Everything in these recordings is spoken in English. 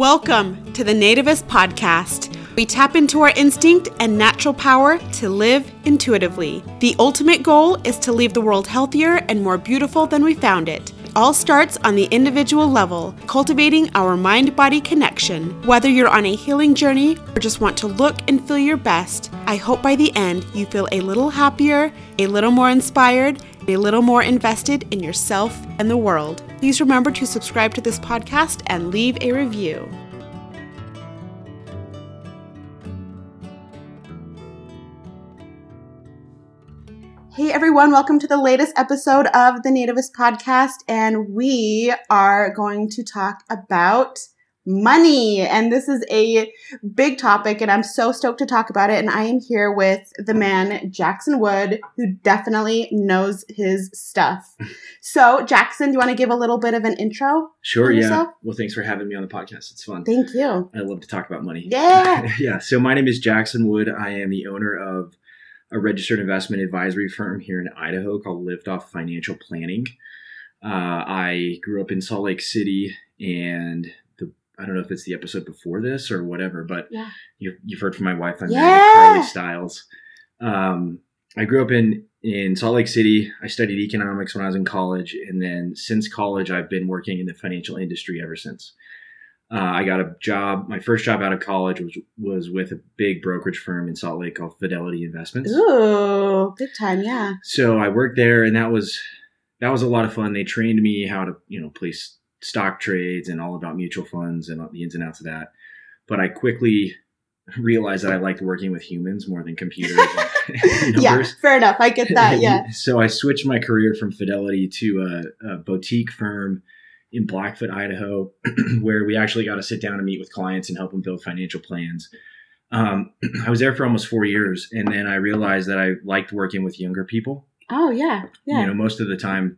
Welcome to the Nativist Podcast. We tap into our instinct and natural power to live intuitively. The ultimate goal is to leave the world healthier and more beautiful than we found it. It all starts on the individual level, cultivating our mind body connection. Whether you're on a healing journey or just want to look and feel your best, I hope by the end you feel a little happier, a little more inspired, a little more invested in yourself and the world. Please remember to subscribe to this podcast and leave a review. Hey everyone, welcome to the latest episode of the Nativist Podcast, and we are going to talk about money. And this is a big topic, and I'm so stoked to talk about it. And I am here with the man, Jackson Wood, who definitely knows his stuff. So, Jackson, do you want to give a little bit of an intro? Sure, yeah. yourself? Well, thanks for having me on the podcast. It's fun. Thank you. I love to talk about money. Yeah. yeah. So my name is Jackson Wood. I am the owner of a registered investment advisory firm here in Idaho called Lift Off Financial Planning. Uh, I grew up in Salt Lake City, and I don't know if it's the episode before this or whatever, but Yeah. you, you've heard from my wife. I'm Yeah. Carly Stiles. Um, I grew up in in Salt Lake City. I studied economics when I was in college, and then since college, I've been working in the financial industry ever since. Uh, I got a job. My first job out of college was was with a big brokerage firm in Salt Lake called Fidelity Investments. Ooh, good time, yeah. So I worked there, and that was that was a lot of fun. They trained me how to you know place stock trades and all about mutual funds and the ins and outs of that. But I quickly realized that I liked working with humans more than computers Yeah, fair enough. I get that, yeah. so I switched my career from Fidelity to a, a boutique firm in Blackfoot, Idaho, where we actually got to sit down and meet with clients and help them build financial plans. Um, I was there for almost four years, and then I realized that I liked working with younger people. Oh, yeah, yeah. You know, most of the time,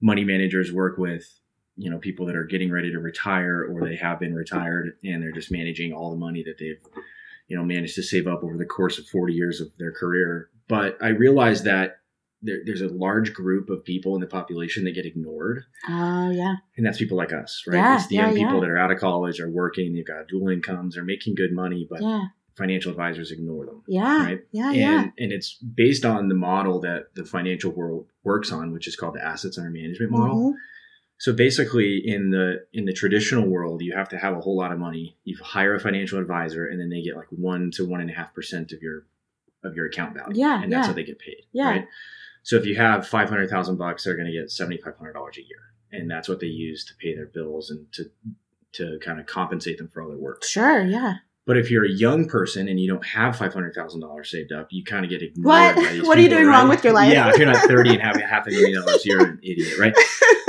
money managers work with you know people that are getting ready to retire or they have been retired and they're just managing all the money that they've you know managed to save up over the course of 40 years of their career but i realized that there, there's a large group of people in the population that get ignored Oh, yeah. and that's people like us right Yeah, it's the yeah, young people yeah. that are out of college are working they've got dual incomes they're making good money but financial advisors ignore them yeah, Right. yeah, and yeah. and it's based on the model that the financial world works on which is called the assets under management model Mhm. So basically, in the in the traditional world, you have to have a whole lot of money. You hire a financial advisor, and then they get like one to one and a half percent of your of your account value. Yeah, and that's yeah. how they get paid. Yeah. Right. So if you have five hundred thousand bucks, they're going to get seventy five hundred dollars a year, and that's what they use to pay their bills and to to kind of compensate them for all their work. Sure, yeah. But if you're a young person and you don't have five hundred thousand dollars saved up, you kind of get ignored. What? What are you doing right? wrong with your life? Yeah, if you're not thirty and having half a million dollars, you're an idiot, right?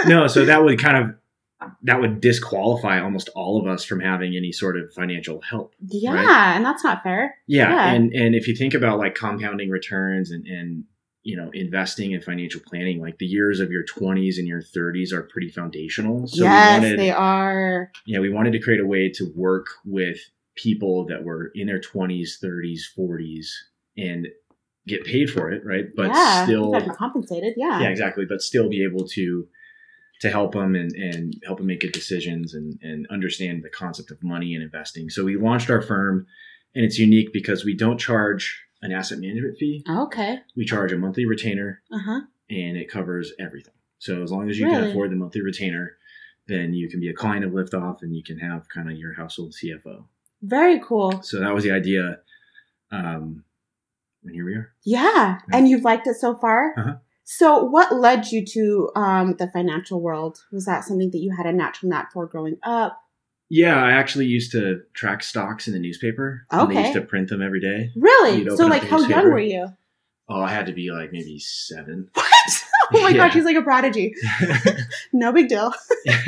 no, so that would kind of that would disqualify almost all of us from having any sort of financial help. Yeah, Right. and that's not fair. Yeah, Yeah. and and if you think about like compounding returns and and you know investing and financial planning, like the years of your 20s and your 30s are pretty foundational. So yes, we wanted, they are. yeah, we wanted to create a way to work with people that were in their 20s, 30s, 40s, and get paid for it, right? But yeah, still, be compensated. Yeah. yeah exactly but still be able to to help them and, and help them make good decisions and, and understand the concept of money and investing so we launched our firm and it's unique because we don't charge an asset management fee Okay. we charge a monthly retainer Uh huh. and it covers everything so as long as you can afford the monthly retainer then you can be a client of liftoff and you can have kind of your household cfo Very cool. so that was the idea um and here we are Yeah, and you've liked it so far. Uh-huh. So, what led you to um, the financial world? Was that something that you had a natural knack for growing up? Yeah, I actually used to track stocks in the newspaper. Okay. used to print them every day. Really? So, like, how young were you? Oh, I had to be like maybe seven. What? Oh my Yeah. gosh, he's like a prodigy. No big deal.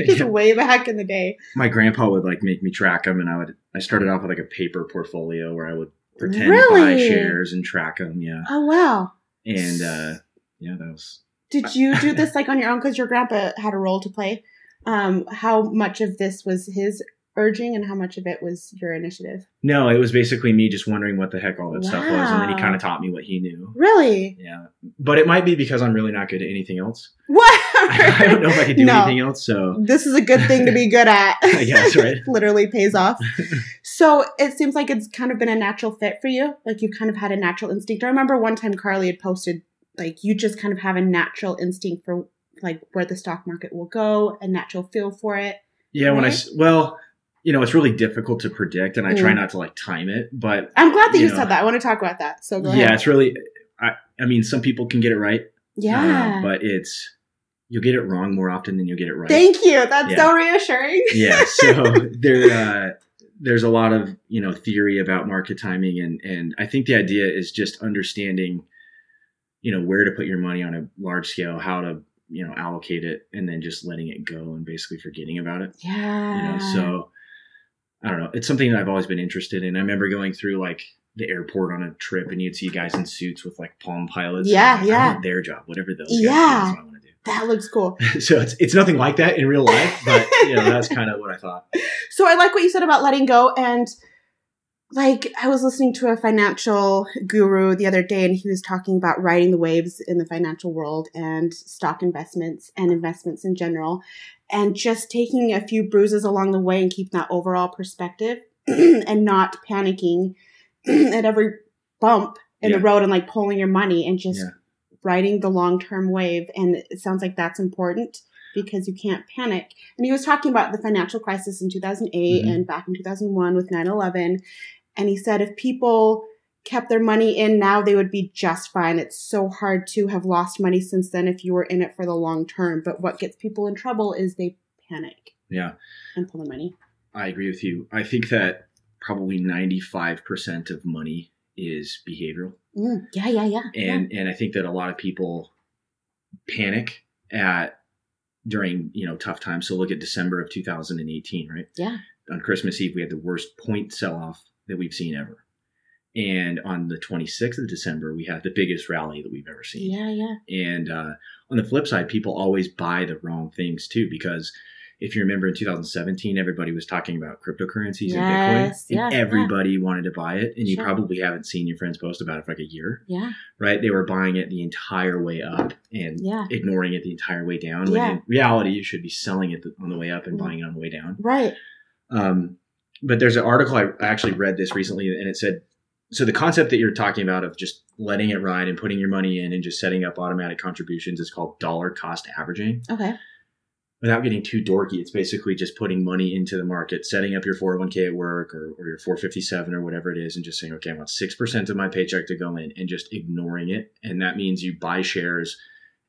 Just Yeah. way back in the day. My grandpa would like make me track them, and I would. I started off with like a paper portfolio where I would pretend to buy shares and track them. Yeah, Oh wow. and uh yeah, that was. Did you do this like on your own because your grandpa had a role to play? Um, how much of this was his urging and how much of it was your initiative? No, it was basically me just wondering what the heck all that stuff was, and then he kind of taught me what he knew. Really? Yeah, but it might be because I'm really not good at anything else. What? I don't know if I could do No. anything else. So This is a good thing to be good at. I guess, right? Literally pays off. So it seems like it's kind of been a natural fit for you. Like you've kind of had a natural instinct. I remember one time Carly had posted, like, you just kind of have a natural instinct for like where the stock market will go, a natural feel for it. yeah, when I well, you know, it's really difficult to predict, and I try Mm. not to like time it, but I'm glad that you, You know. said that. I want to talk about that. So go yeah, ahead. it's really. I I mean, some people can get it right, Yeah. uh, but it's you'll get it wrong more often than you'll get it right. Thank you. That's Yeah. so reassuring. yeah so there uh, there's a lot of you know theory about market timing and and i think the idea is just understanding you know where to put your money on a large scale how to you know allocate it and then just letting it go and basically forgetting about it Yeah. you know so i don't know it's something that i've always been interested in i remember going through like the airport on a trip and you'd see guys in suits with like palm pilots Yeah, like, yeah. Their job whatever those guys Yeah. that's what i want to do that looks cool. so it's it's nothing like that in real life but you know that's kind of what i thought So I like what you said about letting go and like I was listening to a financial guru the other day and he was talking about riding the waves in the financial world and stock investments and investments in general and just taking a few bruises along the way and keeping that overall perspective and not panicking at every bump in the road and like pulling your money and just Yeah. riding the long-term wave and it sounds like that's important because you can't panic and he was talking about the financial crisis in 2008 Mhm. and back in 2001 with 9-11 and he said if people kept their money in now they would be just fine it's so hard to have lost money since then if you were in it for the long term but what gets people in trouble is they panic yeah and pull the money I agree with you. I think that probably 95% of money is behavioral. Mm, yeah yeah yeah And and I think that a lot of people panic at during, you know, tough times. So look at December of 2018, right? yeah On Christmas Eve we had the worst point sell-off that we've seen ever. And on the 26th of December we had the biggest rally that we've ever seen. yeah yeah And uh, on the flip side, people always buy the wrong things too, because if you remember in 2017, everybody was talking about cryptocurrencies Yes, and Bitcoin, and yeah, yeah. everybody wanted to buy it. And you probably haven't seen your friends post about it for like a year, yeah right? They were buying it the entire way up and yeah ignoring it the entire way down. When Yeah. in reality, you should be selling it on the way up and Mhm. buying it on the way down. right Um, but there's an article I actually read this recently, and it said so the concept that you're talking about of just letting it ride and putting your money in and just setting up automatic contributions is called dollar cost averaging. okay Without getting too dorky, it's basically just putting money into the market, setting up your 401k at work or, or your 457 or whatever it is, and just saying, okay, I want 6% of my paycheck to go in and just ignoring it. And that means you buy shares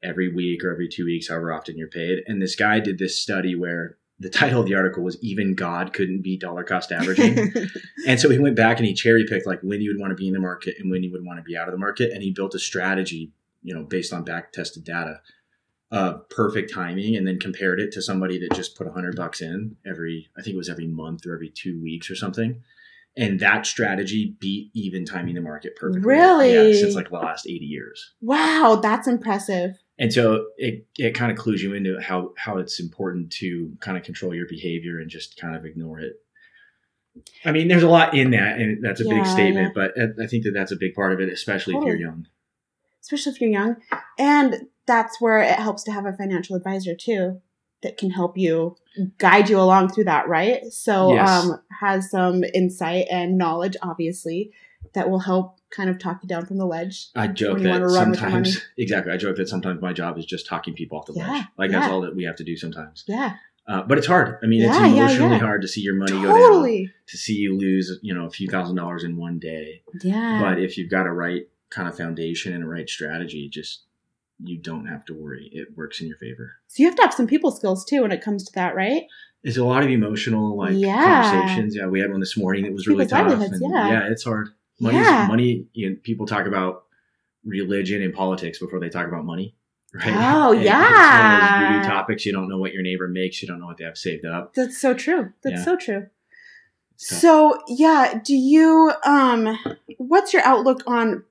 every week or every two weeks, however often you're paid. And this guy did this study where the title of the article was Even God Couldn't Beat Dollar Cost Averaging. And so he went back and he cherry picked like when you would want to be in the market and when you would want to be out of the market. And he built a strategy, you know, based on back tested data of perfect timing and then compared it to somebody that just put a hundred bucks in every, I think it was every month or every two weeks or something. And that strategy beat even timing the market perfectly. Really? Yeah, since like the last 80 years. wow that's impressive And so it, it kind of clues you into how, how it's important to kind of control your behavior and just kind of ignore it. I mean, there's a lot in that, and that's a Yeah, big statement, but I- think that that's a big part of it, especially if you're young. especially if you're young. And that's where it helps to have a financial advisor too that can help you guide you along through that, right? So Yes. um has some insight and knowledge obviously that will help kind of talk you down from the ledge. I joke that wanna run with your sometimes, exactly, I joke that sometimes my job is just talking people off the Yeah, ledge. Like that's all that we have to do sometimes. Yeah. Uh, but it's hard. I mean, it's Yeah, yeah, emotionally yeah. hard to see your money go down, to see you lose, you know, a few thousand dollars in one day. Yeah. But if you've got a right kind of foundation and a right strategy, just you don't have to worry. It works in your favor. so you have to have some people skills too when it comes to that, right? It's a lot of emotional like Yeah. conversations. Yeah, we had one this morning that was really People's tough. and yeah. it's hard. Money's, Yeah. money. You know, people talk about religion and politics before they talk about money. Right? Oh, And yeah. It's one of those voodoo topics. You don't know what your neighbor makes. You don't know what they have saved up. That's so true. That's Yeah. so true. So yeah, do you um what's your outlook on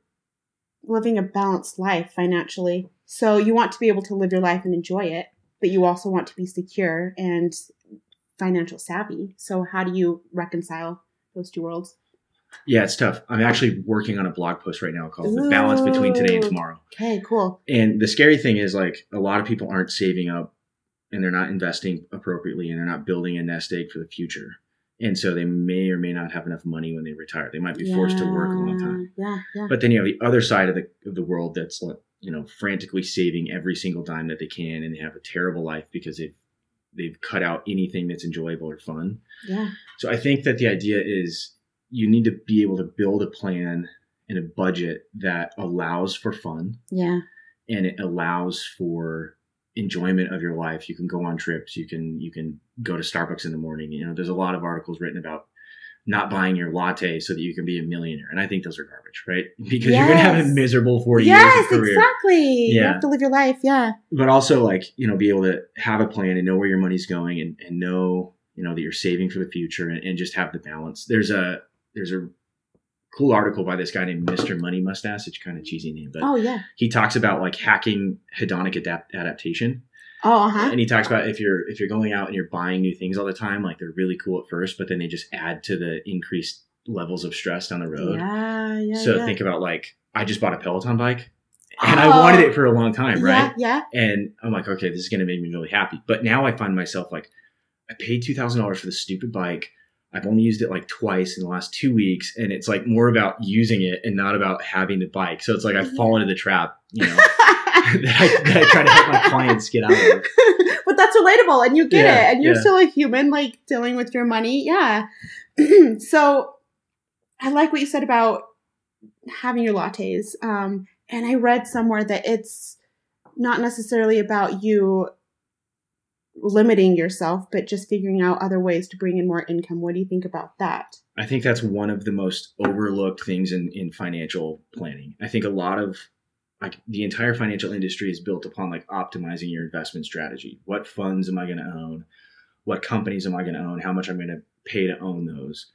living a balanced life financially? So you want to be able to live your life and enjoy it, but you also want to be secure and financial savvy. So how do you reconcile those two worlds? Yeah, it's tough. I'm actually working on a blog post right now called The Balance Between Today and Tomorrow. Okay, cool. And the scary thing is like a lot of people aren't saving up and they're not investing appropriately and they're not building a nest egg for the future. And so they may or may not have enough money when they retire. They might be forced to work a long time. Yeah, yeah. But then you have the other side of the of the world that's like, you know frantically saving every single dime that they can, and they have a terrible life because they've they've cut out anything that's enjoyable or fun. yeah. So I think that the idea is you need to be able to build a plan and a budget that allows for fun Yeah. and it allows for enjoyment of your life. You can go on trips. You can you can go to Starbucks in the morning. You know, there's a lot of articles written about not buying your latte so that you can be a millionaire, and I think those are garbage, right? Because you're gonna have a miserable 40 yes, years of career. exactly. You Yeah. have to live your life. Yeah. But also, like you know, be able to have a plan and know where your money's going, and, and know you know that you're saving for the future, and, and just have the balance. There's a there's a cool article by this guy named Mr. Money Mustache. It's kind of cheesy name, but Oh yeah. he talks about like hacking hedonic adapt- adaptation. Oh uh huh. and he talks about if you're if you're going out and you're buying new things all the time like they're really cool at first but then they just add to the increased levels of stress down the road Yeah, yeah. so yeah. think about like i just bought a peloton bike and Oh. i wanted it for a long time right Yeah, and i'm like okay this is going to make me really happy but now i find myself like i paid $2000 for the stupid bike i've only used it like twice in the last two weeks and it's like more about using it and not about having the bike so it's like i've Mhm. fallen into the trap you know that, I, that i try to help my clients get out of but that's relatable and you get Yeah, it and you're yeah. still a human like dealing with your money yeah so i like what you said about having your lattes um, and i read somewhere that it's not necessarily about you limiting yourself but just figuring out other ways to bring in more income what do you think about that I think that's one of the most overlooked things in, in financial planning. I think a lot of like the entire financial industry is built upon like optimizing your investment strategy. What funds am I going to own? What companies am I going to own? How much I'm going to pay to own those?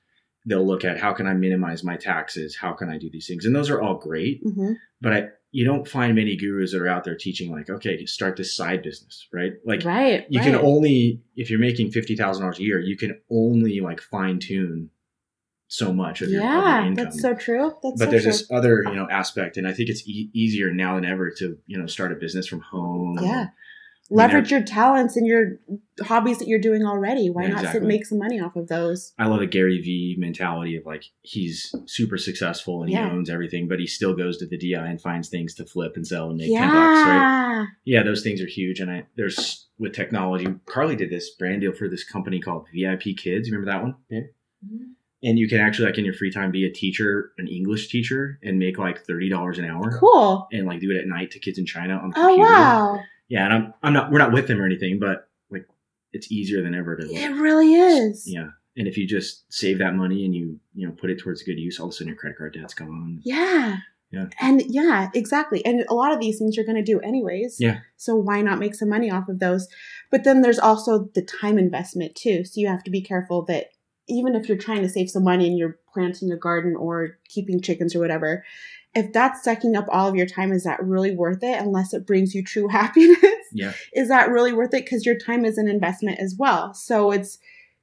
They'll look at how can I minimize my taxes? How can I do these things? And those are all great, mm-hmm. but I you don't find many gurus that are out there teaching like, okay, start this side business, right? Like right you right. can only if you're making fifty thousand dollars a year, you can only like fine tune so much of your, of your yeah income. that's so true that's but so there's true. this other you know aspect, and I think it's e- easier now than ever to you know start a business from home. Yeah. Mean, leverage your talents and your hobbies that you're doing already. Why Yeah, not sit exactly. and make some money off of those? I love a Gary Vee mentality of like he's super successful and Yeah. he owns everything, but he still goes to the DI and finds things to flip and sell and make ten bucks, right? yeah. Yeah, those things are huge. And I there's with technology, Carly did this brand deal for this company called VIP Kids. You remember that one? Yeah. Mm-hmm. and you can actually like in your free time be a teacher an english teacher and make like $30 an hour Cool. and like do it at night to kids in china on the Oh computer wow. Yeah and i'm i'm not we're not with them or anything but like it's easier than ever to like, It really is. yeah and if you just save that money and you you know put it towards good use all of a sudden your credit card debt's gone Yeah. Yeah. And yeah, exactly. And a lot of these things you're going to do anyways. Yeah. So why not make some money off of those? But then there's also the time investment too. So you have to be careful that even if you're trying to save some money and you're planting a garden or keeping chickens or whatever, if that's sucking up all of your time, is that really worth it unless it brings you true happiness? yeah is that really worth it? Because your time is an investment as well. So it's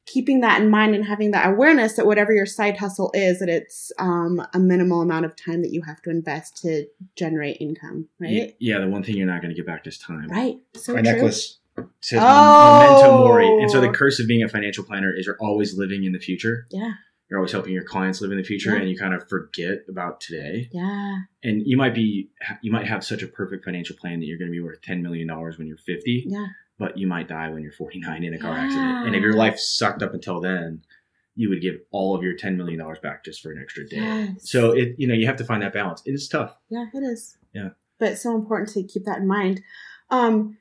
keeping that in mind and having that awareness that whatever your side hustle is, that it's um, a minimal amount of time that you have to invest to generate income, yeah, right? yeah the one thing you're not going to get back is time Right. So my true. necklace says Oh. memento mori and so the curse of being a financial planner is you're always living in the future Yeah. You're always helping your clients live in the future Yeah. and you kind of forget about today Yeah. and you might be you might have such a perfect financial plan that you're going to be worth 10 million dollars when you're 50 Yeah. but you might die when you're 49 in a car Yeah. accident and if your life sucked up until then you would give all of your 10 million dollars back just for an extra day Yes. so it you know you have to find that balance it is tough Yeah, it is. Yeah. But it's so important to keep that in mind. Um,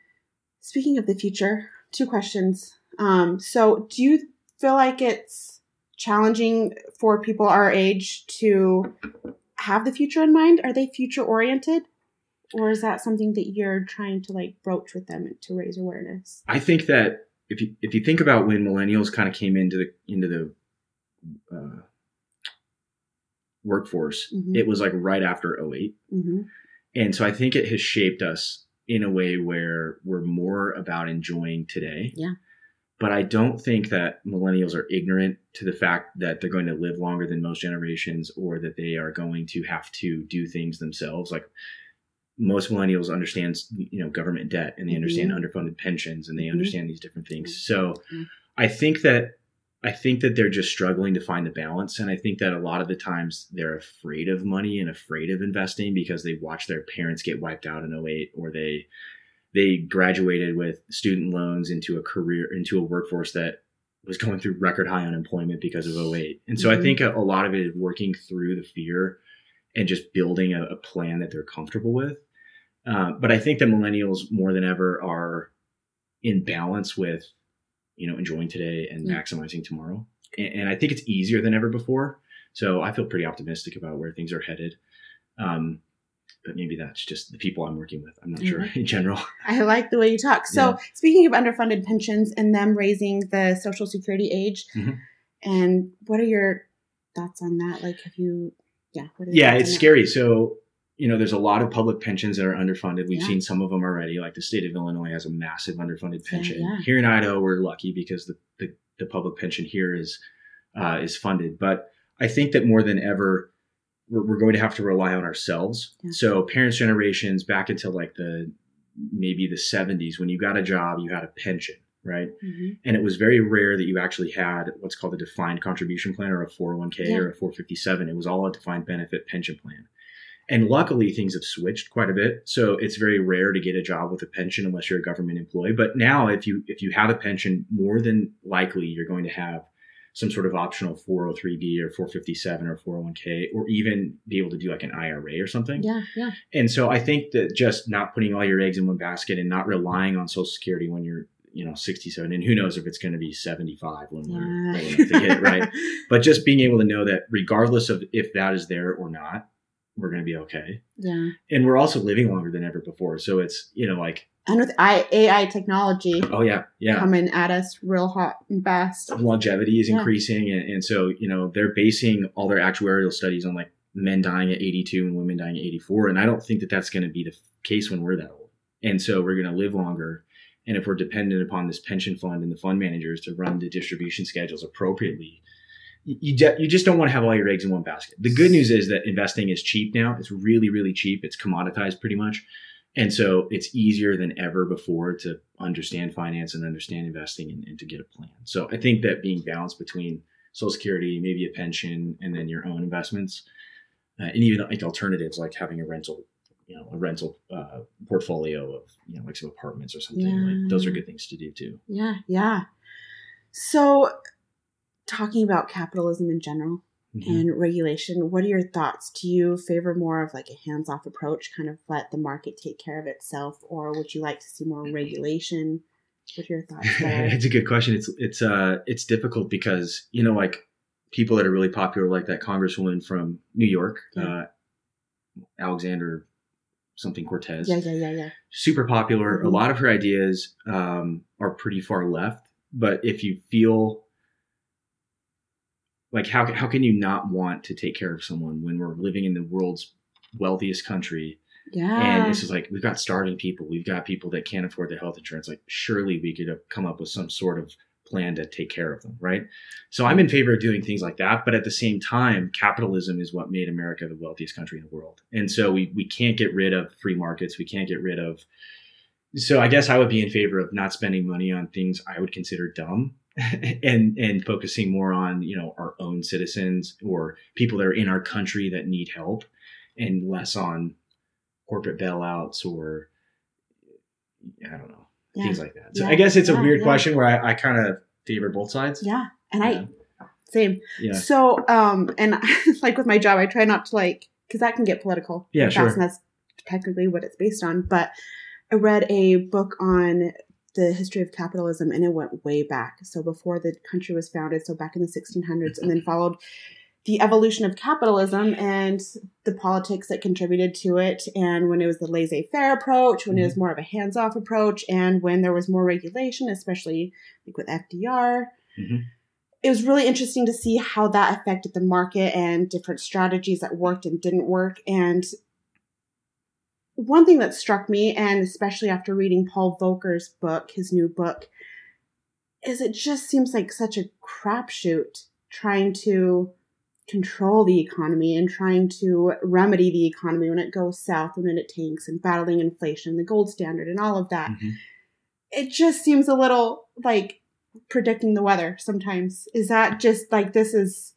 speaking of the future, two questions. Um, so do you feel like it's challenging for people our age to have the future in mind? Are they future oriented? Or is that something that you're trying to like broach with them to raise awareness? i think that if you if you think about when millennials kind of came into the into the uh, workforce Mhm. it was like right after 08 Mm-hmm. And so I think it has shaped us in a way where we're more about enjoying today. Yeah. But I don't think that millennials are ignorant to the fact that they're going to live longer than most generations or that they are going to have to do things themselves. Like most millennials understand, you know, government debt and they mm-hmm. understand underfunded pensions and they mm-hmm. understand these different things. So mm-hmm. I think that I think that they're just struggling to find the balance. And I think that a lot of the times they're afraid of money and afraid of investing because they watch their parents get wiped out in 08 or they they graduated with student loans into a career into a workforce that was going through record high unemployment because of 08. And so mm-hmm. I think a, a, lot of it is working through the fear and just building a, a plan that they're comfortable with. Uh, but I think that millennials more than ever are in balance with you know, enjoying today and yeah. maximizing tomorrow. And, and, I think it's easier than ever before. So I feel pretty optimistic about where things are headed. Um, but maybe that's just the people I'm working with. I'm not mm-hmm. sure in general. I like the way you talk. So yeah. speaking of underfunded pensions and them raising the social security age, mm-hmm. and what are your thoughts on that? Like, have you, yeah, yeah, it's scary. That? So you know, there's a lot of public pensions that are underfunded. We've yeah. seen some of them already. Like the state of Illinois has a massive underfunded pension. Yeah. Here in Idaho, we're lucky because the, the, the public pension here is uh, is funded. But I think that more than ever, we're, we're going to have to rely on ourselves. So parents' generations back until like the maybe the 70s, when you got a job, you had a pension, right? Mm-hmm. And it was very rare that you actually had what's called a defined contribution plan or a 401k or a 457. It was all a defined benefit pension plan. And luckily, things have switched quite a bit. So it's very rare to get a job with a pension unless you're a government employee. But now, if you if you have a pension, more than likely you're going to have some sort of optional 403b or 457 or 401k, or even be able to do like an IRA or something. Yeah, yeah. And so I think that just not putting all your eggs in one basket and not relying on Social Security when you're you know 67 and who knows if it's going to be 75 when we're yeah. old enough to hit right but just being able to know that regardless of if that is there or not we're going to be okay. Yeah. And we're also living longer than ever before. So it's, you know, like. And with AI technology. Oh, yeah. Yeah. Coming at us real hot and fast. Longevity is yeah. increasing. And, and so, you know, they're basing all their actuarial studies on like men dying at 82 and women dying at 84. And I don't think that that's going to be the case when we're that old. And so we're going to live longer. And if we're dependent upon this pension fund and the fund managers to run the distribution schedules appropriately, you, de- you just don't want to have all your eggs in one basket. The good news is that investing is cheap now. It's really, really cheap. It's commoditized pretty much. And so it's easier than ever before to understand finance and understand investing and, and to get a plan. So I think that being balanced between Social Security, maybe a pension, and then your own investments, uh, and even like alternatives like having a rental, you know, a rental uh, portfolio of you know like some apartments or something. Yeah. Like, those are good things to do too. Yeah, yeah. So talking about capitalism in general mm-hmm. and regulation, what are your thoughts? Do you favor more of like a hands off approach, kind of let the market take care of itself, or would you like to see more regulation? What are your thoughts it's a good question. It's it's uh it's difficult because you know like people that are really popular, like that congresswoman from New York, yeah. uh, Alexander something Cortez. Yeah, yeah, yeah, yeah. Super popular. Mm-hmm. A lot of her ideas um, are pretty far left, but if you feel like how how can you not want to take care of someone when we're living in the world's wealthiest country? Yeah. And this is like we've got starving people, we've got people that can't afford their health insurance. Like surely we could have come up with some sort of plan to take care of them, right? So I'm in favor of doing things like that, but at the same time, capitalism is what made America the wealthiest country in the world. And so we we can't get rid of free markets, we can't get rid of so I guess I would be in favor of not spending money on things I would consider dumb and and focusing more on you know our own citizens or people that are in our country that need help and less on corporate bailouts or i don't know yeah. things like that. So yeah. i guess it's yeah, a weird question where i, I kind of favor both sides. Yeah and i same. Yeah. So um and like with my job i try not to like because that can get political. Yeah sure. and that's technically what it's based on but i read a book on the history of capitalism and it went way back. So before the country was founded, so back in the 1600s, and then followed the evolution of capitalism and the politics that contributed to it, and when it was the laissez faire approach, when mm-hmm. it was mm-hmm. more of a hands off approach, and when there was more regulation, especially like with FDR. Mm-hmm. It was really interesting to see how that affected the market and different strategies that worked and didn't work. And one thing that struck me, and especially after reading Paul Volcker's book, his new book, is it just seems like such a crapshoot trying to control the economy and trying to remedy the economy when it goes south and when it tanks and battling inflation, the gold standard, and all of that. Mhm. It just seems a little like predicting the weather sometimes. Is that just like this is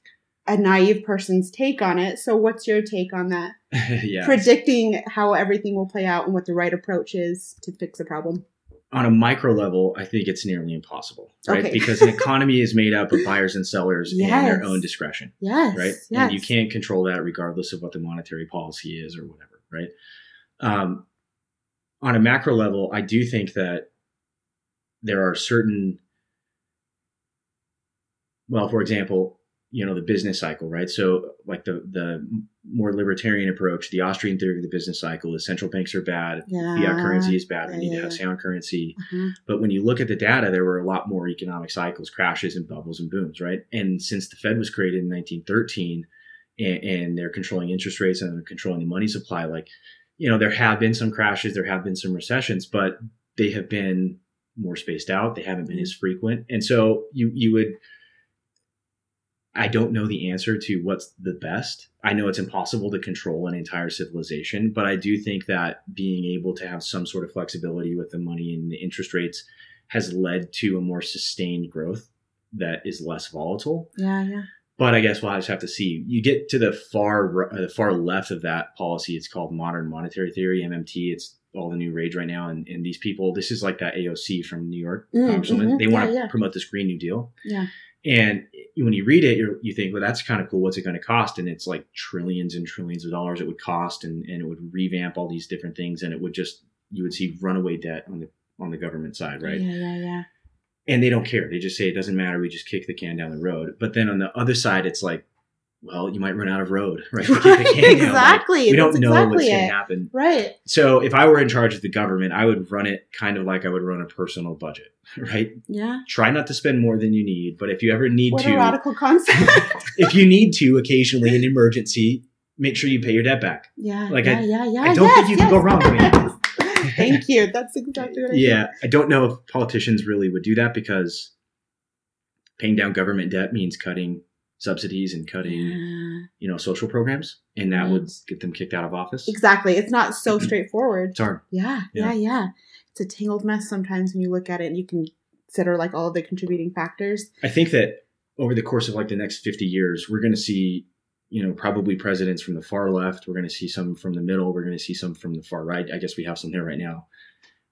a naive person's take on it? So, what's your take on that? yeah. Predicting how everything will play out and what the right approach is to fix a problem. on a micro level, I think it's nearly impossible, right? Okay. Because an economy is made up of buyers and sellers and their own discretion, Yes. right? Yes. And you can't control that regardless of what the monetary policy is or whatever, right? Um, on a macro level, I do think that there are certain, well, for example, you know, the business cycle, right? So, like the the more libertarian approach, the Austrian theory of the business cycle is central banks are bad, Yeah. fiat currency is bad, we Yeah, need yeah, to have sound currency. Uh-huh. But when you look at the data, there were a lot more economic cycles, crashes and bubbles and booms, right? And since the Fed was created in 1913 and, and they're controlling interest rates and they're controlling the money supply, like, you know, there have been some crashes, there have been some recessions, but they have been more spaced out. They haven't been as frequent. And so you, you would, I don't know the answer to what's the best. I know it's impossible to control an entire civilization, but I do think that being able to have some sort of flexibility with the money and the interest rates has led to a more sustained growth that is less volatile. Yeah, yeah. But I guess we'll just have to see. You get to the far uh, the far left of that policy. It's called modern monetary theory (MMT). It's all the new rage right now, and, and these people. This is like that AOC from New York Mm, mhm. They want to Yeah, yeah. promote this Green New Deal. Yeah. And when you read it, you're, you think, well, that's kind of cool. What's it going to cost? And it's like trillions and trillions of dollars it would cost, and, and it would revamp all these different things, and it would just you would see runaway debt on the on the government side, right? Yeah, yeah, yeah. And they don't care. They just say it doesn't matter. We just kick the can down the road. But then on the other side, it's like, well, you might run out of road, right? to kick the can down. Like, exactly. we don't That's know exactly what's going to happen. Right. So if I were in charge of the government, I would run it kind of like I would run a personal budget, right? Yeah. Try not to spend more than you need, but if you ever need What to, a radical concept. if you need to occasionally in emergency, make sure you pay your debt back. yeah. Like, yeah, I- yeah, yeah. I don't yes, think you can go wrong. Thank you. That's exactly what I Yeah, I don't know if politicians really would do that because paying down government debt means cutting subsidies and cutting, Yeah. you know, social programs, and that would get them kicked out of office. Exactly. It's not so straightforward. It's hard. Yeah, Yeah. yeah, yeah. It's a tangled mess sometimes when you look at it and you can consider like all of the contributing factors. I think that over the course of like the next 50 years, we're going to see, you know, probably presidents from the far left. We're going to see some from the middle. We're going to see some from the far right. I guess we have some there right now.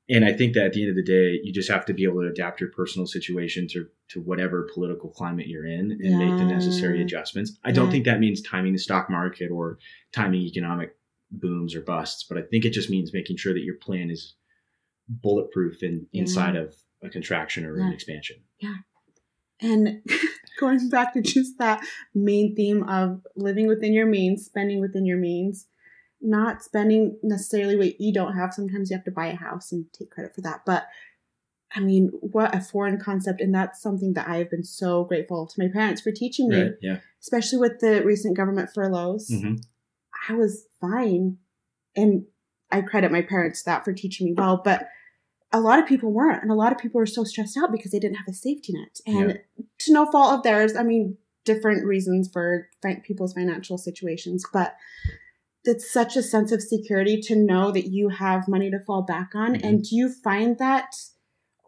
And I think that at the end of the day, you just have to be able to adapt your personal situation to, to whatever political climate you're in and make the necessary adjustments. I don't Yeah. think that means timing the stock market or timing economic booms or busts, but I think it just means making sure that your plan is bulletproof and Yeah. inside of a contraction or an expansion. Yeah. And going back to just that main theme of living within your means, spending within your means, not spending necessarily what you don't have. Sometimes you have to buy a house and take credit for that. But I mean, what a foreign concept. And that's something that I have been so grateful to my parents for teaching me, Right? Yeah. especially with the recent government furloughs. Mhm. I was fine. And I credit my parents that for teaching me well, but a lot of people weren't. And a lot of people were so stressed out because they didn't have a safety net. And to no fault of theirs, I mean, different reasons for people's financial situations, but it's such a sense of security to know that you have money to fall back on. Mhm. And do you find that,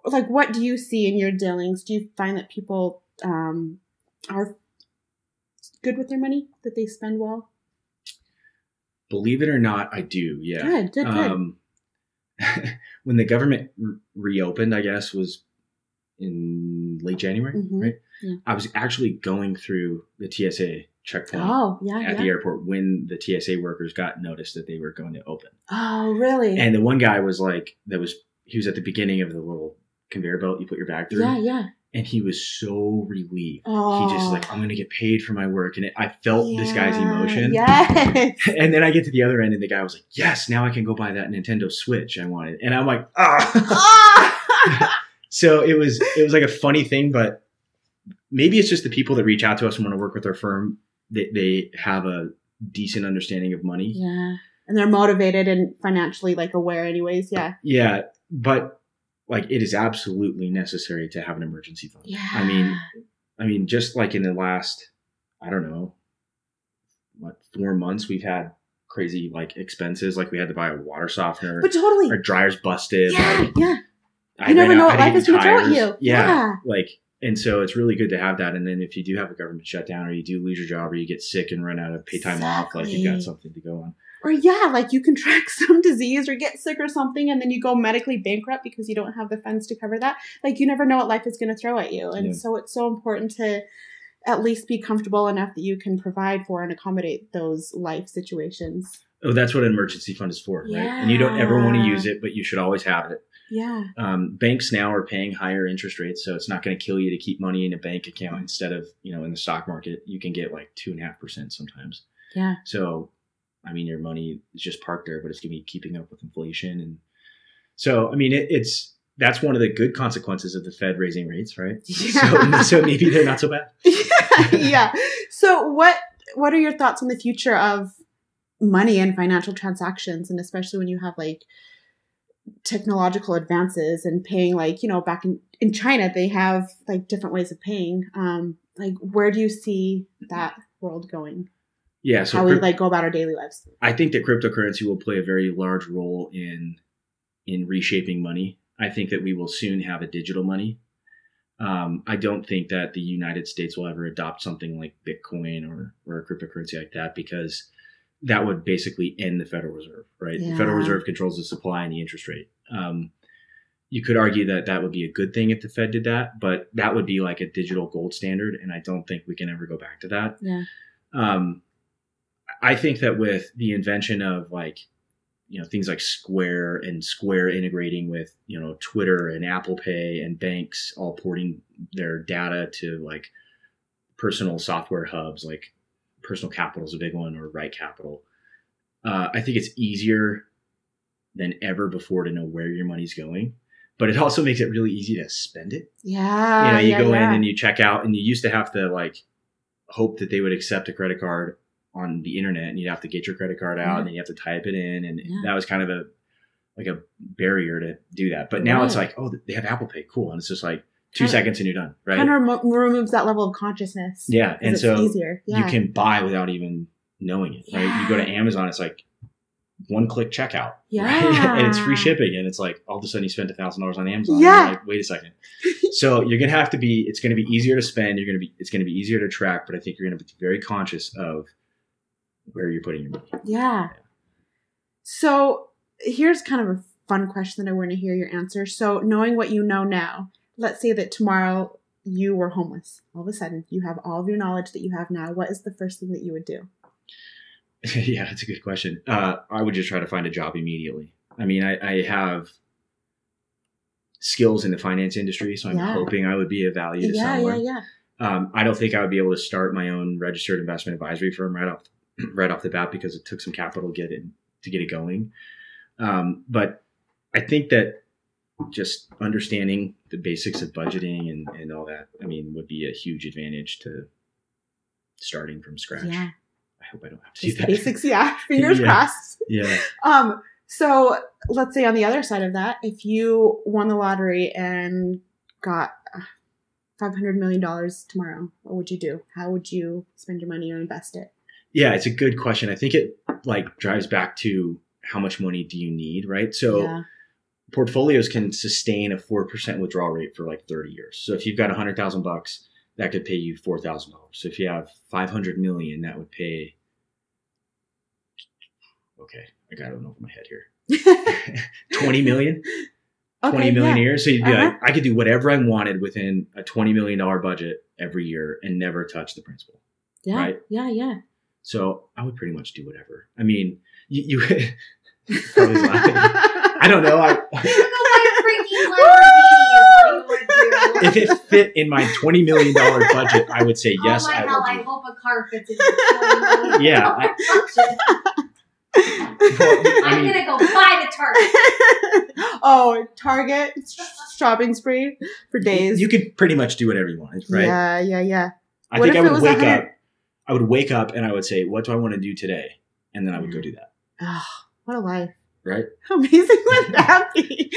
like, what do you see in your dealings? Do you find that people um, are good with their money, that they spend well? Believe it or not, I do. Yeah. Good, good, good. Um, when the government re- reopened, I guess was in late January, Mhm. right? Yeah. I was actually going through the TSA checkpoint oh, yeah, at yeah. the airport when the TSA workers got noticed that they were going to open. Oh, really? And the one guy was like, that was he was at the beginning of the little conveyor belt you put your bag through, yeah, yeah. and he was so relieved. Oh, He just like, I'm gonna get paid for my work, and it, I felt this guy's emotion. Yes. And then I get to the other end, and the guy was like, "Yes, now I can go buy that Nintendo Switch I wanted." And I'm like, "Ah!" Ah! so it was it was like a funny thing, but maybe it's just the people that reach out to us and want to work with our firm. They they have a decent understanding of money. yeah. And they're motivated and financially like aware anyways. Yeah. Yeah, but like it is absolutely necessary to have an emergency fund. Yeah. I mean, I mean, just like in the last, I don't know, what four months, we've had crazy like expenses. Like we had to buy a water softener. but totally. our dryer's busted. Yeah, Like, yeah. I You never know what life is gonna throw at you. Yeah, Yeah. like, and so it's really good to have that. And then if you do have a government shutdown, or you do lose your job, or you get sick and run out of pay time off, like you've got something to go on. Or yeah, like you contract some disease or get sick or something, and then you go medically bankrupt because you don't have the funds to cover that. Like you never know what life is going to throw at you, and Yeah. so it's so important to at least be comfortable enough that you can provide for and accommodate those life situations. Oh, that's what an emergency fund is for, right? And you don't ever want to use it, but you should always have it. Yeah, Um, banks now are paying higher interest rates, so it's not going to kill you to keep money in a bank account instead of you know in the stock market. You can get like two and a half percent sometimes. yeah, So, I mean, your money is just parked there, but it's going to be keeping up with inflation, and so I mean, it, it's that's one of the good consequences of the Fed raising rates, right? Yeah. So, so maybe they're not so bad. yeah. So what what are your thoughts on the future of money and financial transactions, and especially when you have like technological advances and paying like you know back in in China they have like different ways of paying. Um, like where do you see that world going? Yeah. So How we like go about our daily lives? I think that cryptocurrency will play a very large role in in reshaping money. I think that we will soon have a digital money. Um, I don't think that the United States will ever adopt something like Bitcoin or or a cryptocurrency like that because that would basically end the Federal Reserve, right? The Federal Reserve controls the supply and the interest rate. Um, you could argue that that would be a good thing if the Fed did that, but that would be like a digital gold standard, and I don't think we can ever go back to that Yeah. um, I think that with the invention of like, you know, things like Square and Square integrating with, you know, Twitter and Apple Pay and banks all porting their data to like personal software hubs, like Personal Capital is a big one or Right Capital. Uh, I think it's easier than ever before to know where your money's going, but it also makes it really easy to spend it Yeah. you know, you yeah, go yeah. in and you check out, and you used to have to like hope that they would accept a credit card on the internet, and you'd have to get your credit card out, Yeah. and then you have to type it in, and that was kind of a like a barrier to do that. But now it's like, oh, they have Apple Pay, cool, and it's just like two Kinda- seconds and you're done, right? kind of remo- removes that level of consciousness. Yeah, and it's so easier. Yeah. you can buy without even knowing it, right? You go to Amazon, it's like one click checkout, Yeah. right? and it's free shipping, and it's like all of a sudden you spent a thousand dollars on Amazon. Yeah. like, wait a second. so you're gonna have to be. It's gonna be easier to spend. You're gonna be. It's gonna be easier to track, but I think you're gonna be very conscious of where you're putting your money. Yeah. So here's kind of a fun question that I want to hear your answer. So knowing what you know now, let's say that tomorrow you were homeless. All of a sudden, you have all of your knowledge that you have now. What is the first thing that you would do? yeah, that's a good question. Uh, I would just try to find a job immediately. I mean, I, I have skills in the finance industry, so I'm Yeah. hoping I would be of value to Yeah, someone. yeah, yeah. Um, I don't think I would be able to start my own registered investment advisory firm right off right off the bat because it took some capital to get it to get it going. Um, but I think that just understanding the basics of budgeting and, and all that, I mean, would be a huge advantage to starting from scratch. Yeah. I hope I don't have to do Just the that. basics, yeah. Fingers Yeah. crossed. Yeah. Um, so let's say on the other side of that, if you won the lottery and got uh, five hundred million dollars tomorrow, what would you do? How would you spend your money or invest it? Yeah, it's a good question. I think it like drives back to how much money do you need, right? So yeah, portfolios can sustain a 4% withdrawal rate for like 30 years. So if you've got 100,000 bucks, that could pay you $4,000. So if you have 500 million, that would pay Okay, I got it over my head here. 20 million? 20 Okay, million yeah. a year. So you'd be Uh-huh. like, I could do whatever I wanted within a $20 million budget every year and never touch the principal. Yeah, right? yeah, yeah. So I would pretty much do whatever. I mean, you, you probably laughing. I don't know. I, if it fit in my $20 million budget, I would say oh yes. oh my I hell, would I do it. hope a car fits in your 20 million. Yeah, I- I I'm gonna go buy the Target. oh, Target shopping spree for days. You could pretty much do whatever you wanted, right? Yeah, yeah, yeah. I What think I would wake 100 up. I would wake up and I would say, "What do I want to do today?" And then I would go do that. Oh, what a life. Right? How amazing would that be?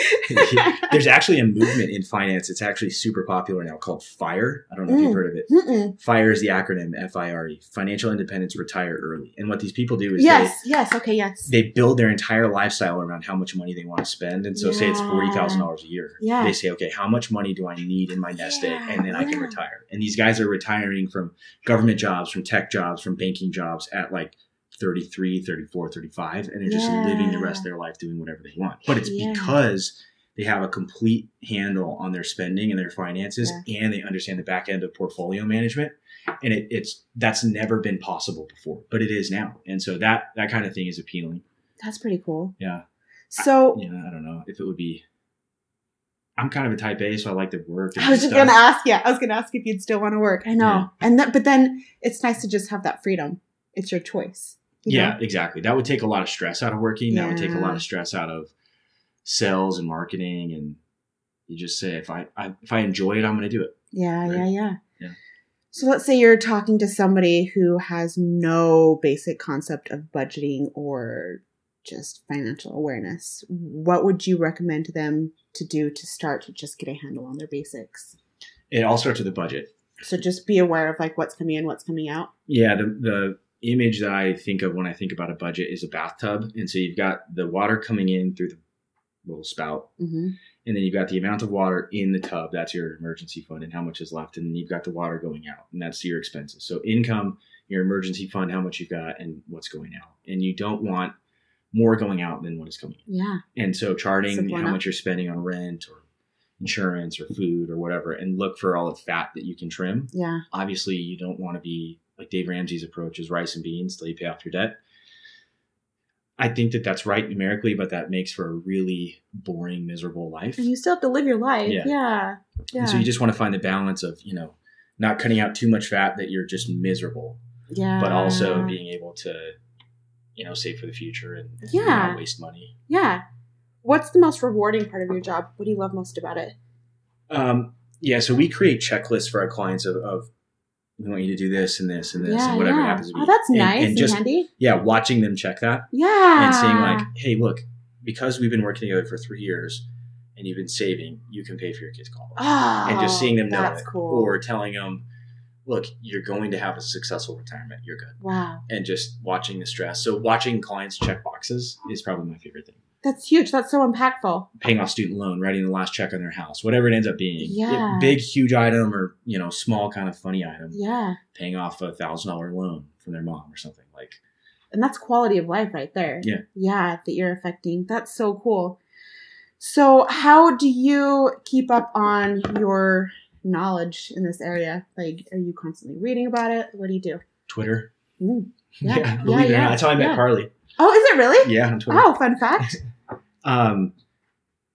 There's actually a movement in finance. It's actually super popular now called FIRE. I don't know if Mm. you've heard of it. Mm-mm. FIRE is the acronym F I R E, Financial Independence Retire Early. And what these people do is Yes, yes, okay, yes. they, they build their entire lifestyle around how much money they want to spend. And so, say it's $40,000 a year. Yeah. They say, okay, how much money do I need in my nest egg? Yeah, And then I can retire. And these guys are retiring from government jobs, from tech jobs, from banking jobs at like 33, 34, 35. And they're just Yeah. living the rest of their life doing whatever they want. But it's Yeah. because they have a complete handle on their spending and their finances and they understand the back end of portfolio management and it, it's that's never been possible before but it is now and so that that kind of thing is appealing That's pretty cool. yeah So you know i don't know if it would be i'm kind of a type a so i like to work I was just stuff. gonna ask. Yeah, I was gonna ask if you'd still want to work. I know, Yeah. and that, but then it's nice to just have that freedom. It's your choice. Yeah know? exactly that would take a lot of stress out of working that would take a lot of stress out of sales and marketing and you just say if i, I if i enjoy it i'm going to do it yeah, yeah, Right. yeah. Yeah. So let's say you're talking to somebody who has no basic concept of budgeting or just financial awareness. What would you recommend to them to do to start to just get a handle on their basics? it all starts with a budget So just be aware of like what's coming in, what's coming out. Yeah, the the image that I think of when I think about a budget is a bathtub, and so you've got the water coming in through the little spout, hmm and then you've got the amount of water in the tub. That's your emergency fund and how much is left, and then you've got the water going out, and that's your expenses. So income, your emergency fund, how much you've got, and what's going out, and you don't want more going out than what is coming in. Yeah. And so charting how much you're spending on rent or insurance or food or whatever, and look for all the fat that you can trim Yeah. obviously you don't want to be like Dave Ramsey's approach is rice and beans till you pay off your debt. I think that that's right numerically, but that makes for a really boring, miserable life. And you still have to live your life. Yeah. Yeah. Yeah. So you just want to find the balance of, you know, not cutting out too much fat that you're just miserable, yeah. but also being able to, you know, save for the future and, and Yeah. not waste money. Yeah. What's the most rewarding part of your job? What do you love most about it? Um, yeah, so we create checklists for our clients of, of we want you to do this and this and this yeah. and whatever yeah. happens to be. Oh, that's And- nice and, and just handy. yeah, watching them check that Yeah. and seeing like, hey, look, because we've been working together for three years and you've been saving, you can pay for your kids' college. oh, and just oh, seeing them know that's it, cool. or telling them, look, you're going to have a successful retirement. You're good, wow. and just watching the stress. So watching clients check boxes is probably my favorite thing. That's huge. That's so impactful. Paying off student loan, writing the last check on their house, whatever it ends up being. Yeah. big, huge item, or you know, small kind of funny item. Yeah. Paying off a thousand dollar loan from their mom or something like. And that's quality of life right there. Yeah. Yeah, that you're affecting. That's so cool. So, how do you keep up on your knowledge in this area? Like, are you constantly reading about it? What do you do? Twitter. Mm. Yeah, Yeah, believe yeah, it or yeah, not. That's how I met. Carly. Oh, is it really? Yeah, on Twitter. Oh, fun fact. Um,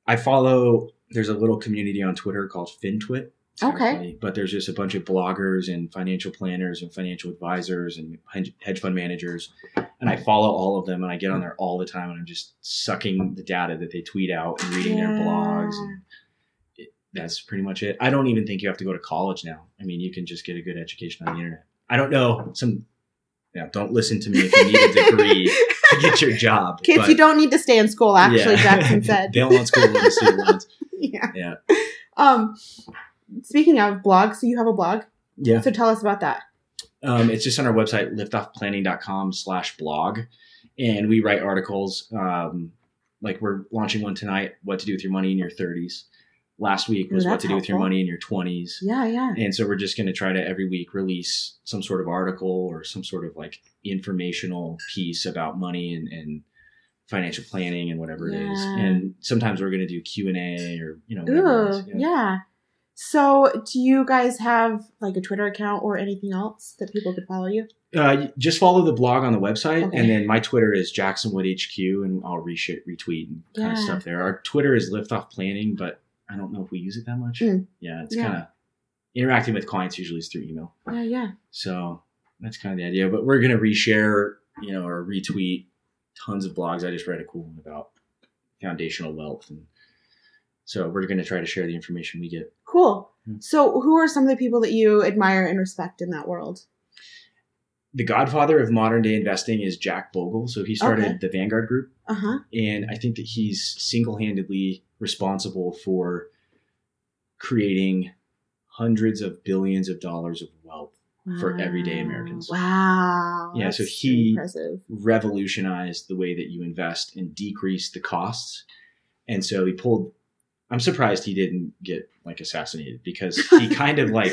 I follow. There's a little community on Twitter called FinTwit. It's Okay. funny, but there's just a bunch of bloggers and financial planners and financial advisors and hedge fund managers, and I follow all of them. And I get on there all the time, and I'm just sucking the data that they tweet out and reading their blogs. And it, that's pretty much it. I don't even think you have to go to college now. I mean, you can just get a good education on the internet. I don't know some. Yeah, don't listen to me if you need a degree to get your job. Kids, but- you don't need to stay in school, actually, yeah. Jackson said. Bail on school and student loans. yeah. Yeah. Um, speaking of blogs, so you have a blog. Yeah. So tell us about that. Um, it's just on our website, liftoffplanning.com slash blog. And we write articles. Um, like we're launching one tonight, what to do with your money in your 30s. Last week Ooh, was what to do with your money in your 20s. Yeah, yeah. And so we're just going to try to every week release some sort of article or some sort of like informational piece about money and, and financial planning and whatever it is. And sometimes we're going to do Q and A or you know whatever. it is. Ooh, yeah. So, do you guys have like a Twitter account or anything else that people could follow you? Uh, just follow the blog on the website, Okay. and then my Twitter is Jacksonwood HQ, and I'll retweet, and kind of stuff there. Our Twitter is Liftoff Planning, but I don't know if we use it that much. Mm. Yeah, it's Yeah. kind of interacting with clients usually is through email. Yeah, yeah. So that's kind of the idea. But we're gonna reshare, you know, or retweet tons of blogs. I just read a cool one about foundational wealth, and so we're gonna try to share the information we get. Cool. Hmm. So, who are some of the people that you admire and respect in that world? the godfather of modern day investing is Jack Bogle. So he started Okay. the Vanguard Group, Uh huh. and I think that he's single handedly responsible for creating hundreds of billions of dollars of wealth. For everyday Americans. Wow. Yeah, so he- impressive. Revolutionized the way that you invest and decreased the costs. And so he pulled. I'm surprised he didn't get like assassinated because he kind of like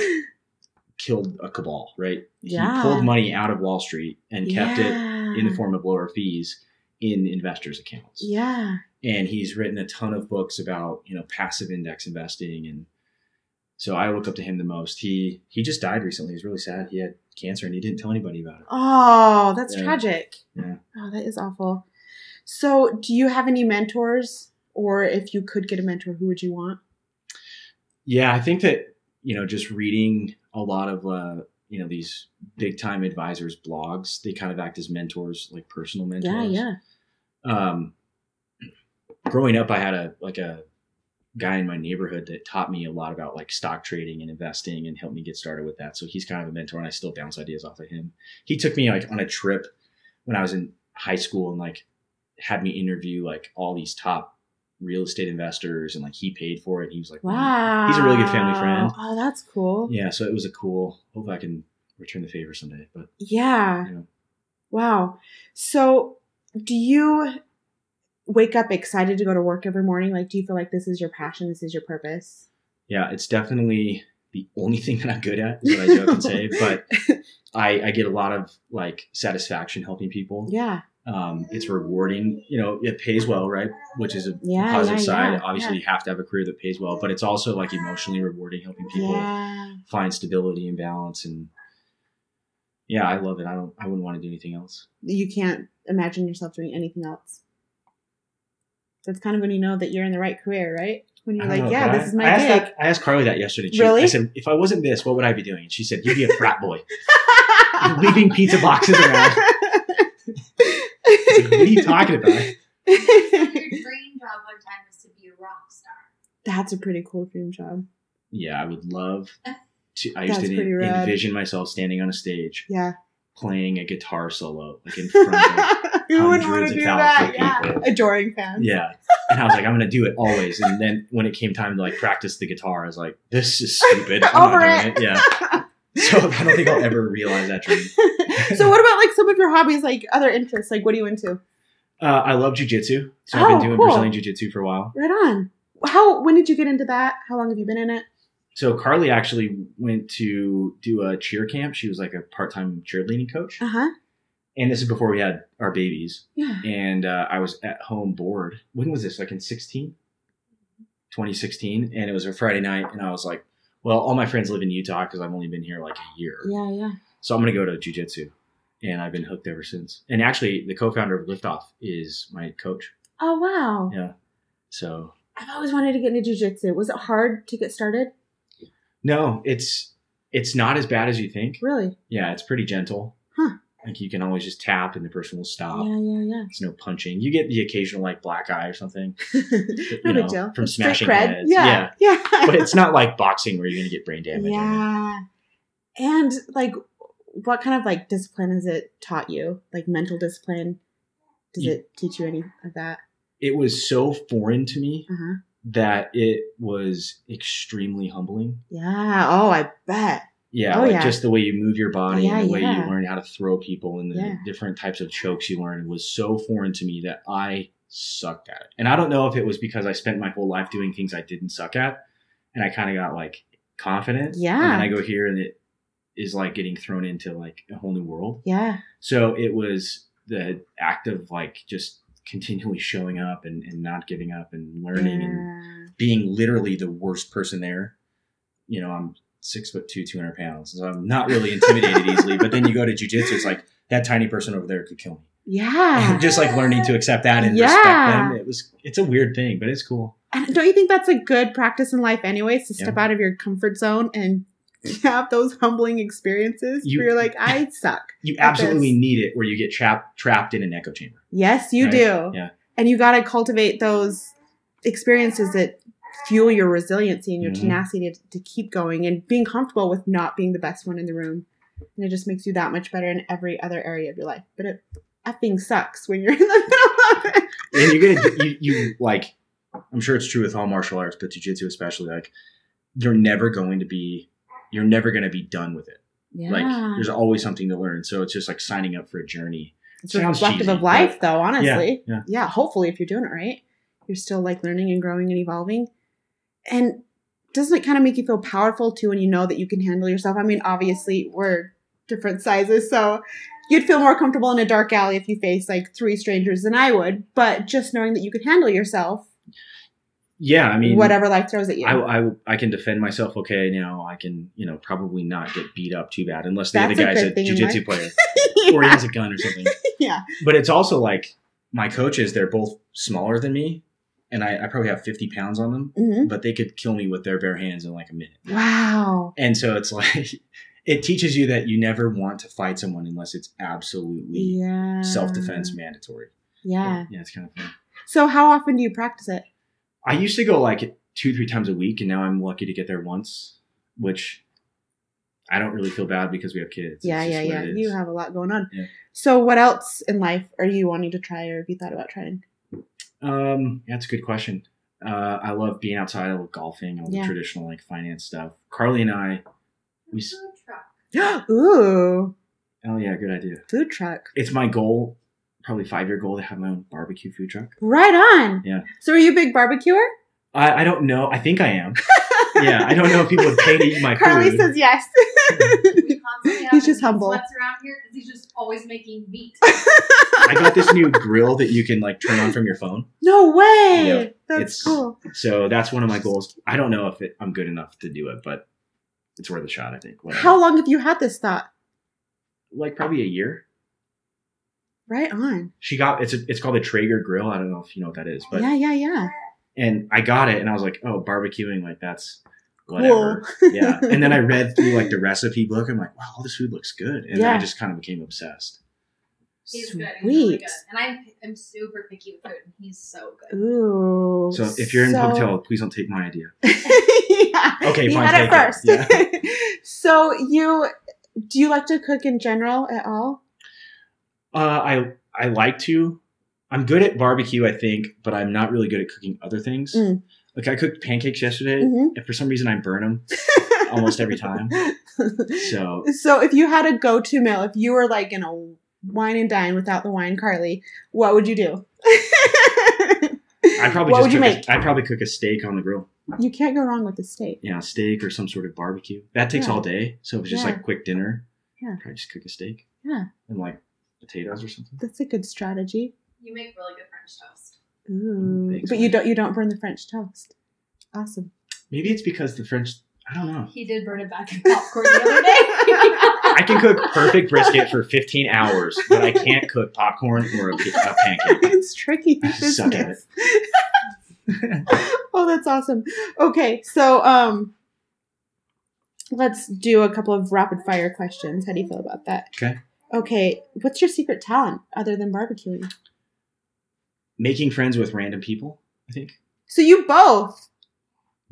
killed a cabal, right? Yeah. He pulled money out of Wall Street and kept it in the form of lower fees in investors' accounts. Yeah. And he's written a ton of books about, you know, passive index investing and so I look up to him the most. He he just died recently. He's really sad. He had cancer and he didn't tell anybody about it. Oh, that's Yeah. tragic. Yeah. Oh, that is awful. So, do you have any mentors? Or if you could get a mentor, who would you want? Yeah, I think that, you know, just reading a lot of uh, you know, these big time advisors blogs, they kind of act as mentors, like personal mentors. Yeah, yeah. um, growing up, I had a like a guy in my neighborhood that taught me a lot about like stock trading and investing and helped me get started with that. So he's kind of a mentor, and I still bounce ideas off of him. He took me like on a trip when I was in high school and like had me interview like all these top real estate investors, and like he paid for it. He was like, Wow. he's a really good family friend. Oh, that's cool. yeah. So it was a cool. Hope I can return the favor someday. But Yeah. Wow. So, do you wake up excited to go to work every morning? Like, do you feel like this is your passion? This is your purpose? Yeah, it's definitely the only thing that I'm good at is what I joke and say, but I, I get a lot of like satisfaction helping people. Yeah. Um, it's rewarding, you know, it pays well, right? Which is a Yeah, positive yeah, side. yeah, Obviously, you have to have a career that pays well, but it's also like emotionally rewarding helping people find stability and balance. And yeah, I love it. I don't, I wouldn't want to do anything else. You can't imagine yourself doing anything else. That's kind of when you know that you're in the right career, right? When you're like, know, yeah, this I- is my I asked gig. that- I asked Carly that yesterday. She, Really? I said, if I wasn't this, what would I be doing? And she said, you'd be a frat boy. leaving pizza boxes around. what are you talking about? Your dream job one time was to be a rock star. That's a pretty cool dream job. Yeah, I would love to. I used That's to pretty rad. envision myself standing on a stage Yeah. playing a guitar solo, like in front of. Who wouldn't want hundreds to of do thousands that? of Yeah. people. Adoring fans. yeah, and I was like, I'm gonna do it always. And then when it came time to like practice the guitar, I was like, this is stupid. I'm Over not it. doing it. Yeah. So I don't think I'll ever realize that dream. so what about like some of your hobbies, like other interests? Like what are you into? Uh, I love jujitsu, so I've Oh, been doing cool. Brazilian jiu-jitsu for a while. Right on. How when did you get into that? How long have you been in it? So Carly actually went to do a cheer camp. She was like a part-time cheerleading coach, Uh huh. and this is before we had our babies. Yeah. and uh, I was at home bored. When was this? Like in 16? 2016. And it was a Friday night. And I was like, well, all my friends live in Utah because I've only been here like a year. Yeah. Yeah. So I'm going to go to jujitsu. And I've been hooked ever since. And actually, the co founder of Liftoff is my coach. Oh wow. Yeah. So, I've always wanted to get into jujitsu. Was it hard to get started? no, it's it's not as bad as you think. Really? Yeah, it's pretty gentle. Like you can always just tap and the person will stop. Yeah. Yeah. Yeah. There's no punching. You get the occasional like black eye or something. Yeah. no know, big deal. from Street smashing heads. Yeah. Yeah. but it's not like boxing where you're going to get brain damage. Yeah. And like, what kind of like discipline has it taught you? Like mental discipline? Does Yeah. it teach you any of that? It was so foreign to me Uh huh. that it was extremely humbling. Yeah. Oh, I bet. Yeah, Oh, like yeah. just the way you move your body Yeah, and the way yeah. you learn how to throw people and the different types of chokes you learn was so foreign to me that I sucked at it. And I don't know if it was because I spent my whole life doing things I didn't suck at and I kind of got like confident. Yeah. And then I go here and it is like getting thrown into like a whole new world. Yeah. So it was the act of like just continually showing up and, and not giving up and learning and being literally the worst person there. You know, I'm six foot two, 200 pounds. So I'm not really intimidated easily. But then you go to jujitsu, it's like that tiny person over there could kill me. Yeah. And just like learning to accept that and Yeah. respect them. It was, it's a weird thing, but it's cool. And don't you think that's a good practice in life, anyways, to step Yeah. out of your comfort zone and have those humbling experiences You- where you're like, I suck. You absolutely this. need it where you get trapped, trapped in an echo chamber. Yes, you Right? do. Yeah. And you got to cultivate those experiences that fuel your resiliency and your Mhm. tenacity to, to keep going and being comfortable with not being the best one in the room. and it just makes you that much better in every other area of your life. But it effing sucks when you're in the middle of it. and you're gonna you, you like i'm sure it's true with all martial arts but jiu-jitsu especially like you're never going to be you're never going to be done with it Yeah. like there's always something to learn so it's just like signing up for a journey it's sounds reflective cheesy, of life though, honestly. yeah. yeah, hopefully if you're doing it right, you're still like learning and growing and evolving. And doesn't it kind of make you feel powerful too when you know that you can handle yourself? I mean, obviously we're different sizes, so you'd feel more comfortable in a dark alley if you face like three strangers than I would. But just knowing that you can handle yourself, yeah i mean whatever life throws at you. I, I, I can defend myself okay now i can you know probably not get beat up too bad unless the That's other guy's a, in jiu-jitsu player or he has a gun or something yeah. but it's also like my coaches they're both smaller than me and I, I probably have 50 pounds on them hmm but they could kill me with their bare hands in like a minute Wow. And so it's like it teaches you that you never want to fight someone unless it's absolutely Yeah. self defense mandatory. Yeah. Yeah, it's kind of fun. So how often do you practice it? I used to go like two, three times a week, and now I'm lucky to get there once, which I don't really feel bad because we have kids. Yeah, yeah, yeah. You have a lot going on. Yeah. So, what else in life are you wanting to try, or have you thought about trying? Um, yeah, that's a good question. Uh, I love being outside. I love golfing, all the Yeah. traditional like finance stuff. Carly and I, we. s- Food truck. Ooh, Oh yeah, good idea. food truck. It's my goal, probably five year goal, to have my own barbecue food truck. Right on. Yeah. So, are you a big barbecuer? I, I don't know. I think I am. yeah, I don't know if people would pay to eat my car. Carly food. says yes. We constantly have He's just humble. sweats around here because he's just always making meat. I got this new grill that you can like turn on from your phone. no way. Yeah, That's it's- cool. So that's one of my goals. I don't know if it, I'm good enough to do it, but it's worth a shot. I think. Whatever. How long have you had this thought? Like probably a year. Right on. She got it's a, it's called a Traeger grill. I don't know if you know what that is, but yeah, yeah, yeah. And I got it and I was like, oh, barbecuing like that's whatever. Cool. yeah. And then I read through like the recipe book. I'm like, wow, all this food looks good, and then Yeah. I just kind of became obsessed. He's Sweet. good. He's really good. And I'm I'm super picky with food, and he's so good. Ooh. So if you're in so- hotel, please don't take my idea. yeah. Okay, he fine, had it take first. so you do you like to cook in general at all? Uh, I I like to. I'm good at barbecue, I think, but I'm not really good at cooking other things. Mm. Like I cooked pancakes yesterday, Mhm. and for some reason I burn them almost every time. So so if you had a go-to meal, if you were like in a wine and dine without the wine, Carly, what would you do? I probably what just would you make? A, I'd probably cook a steak on the grill. You can't go wrong with the steak. Yeah, a steak or some sort of barbecue. That takes Yeah. all day. So if it's just Yeah. like quick dinner, Yeah. probably just cook a steak. Yeah. And like potatoes or something. That's a good strategy. You make really good French toast. Ooh. Thanks, but you don't you don't burn the French toast. Awesome. Maybe it's because the French. I don't know. He did burn it back in popcorn the other day. I can cook perfect brisket for 15 hours, but I can't cook popcorn or a, a pancake. it's tricky I suck at business. oh, that's awesome. Okay, so um let's do a couple of rapid fire questions. How do you feel about that? Okay. Okay, what's your secret talent other than barbecuing? Making friends with random people, I think. So you both.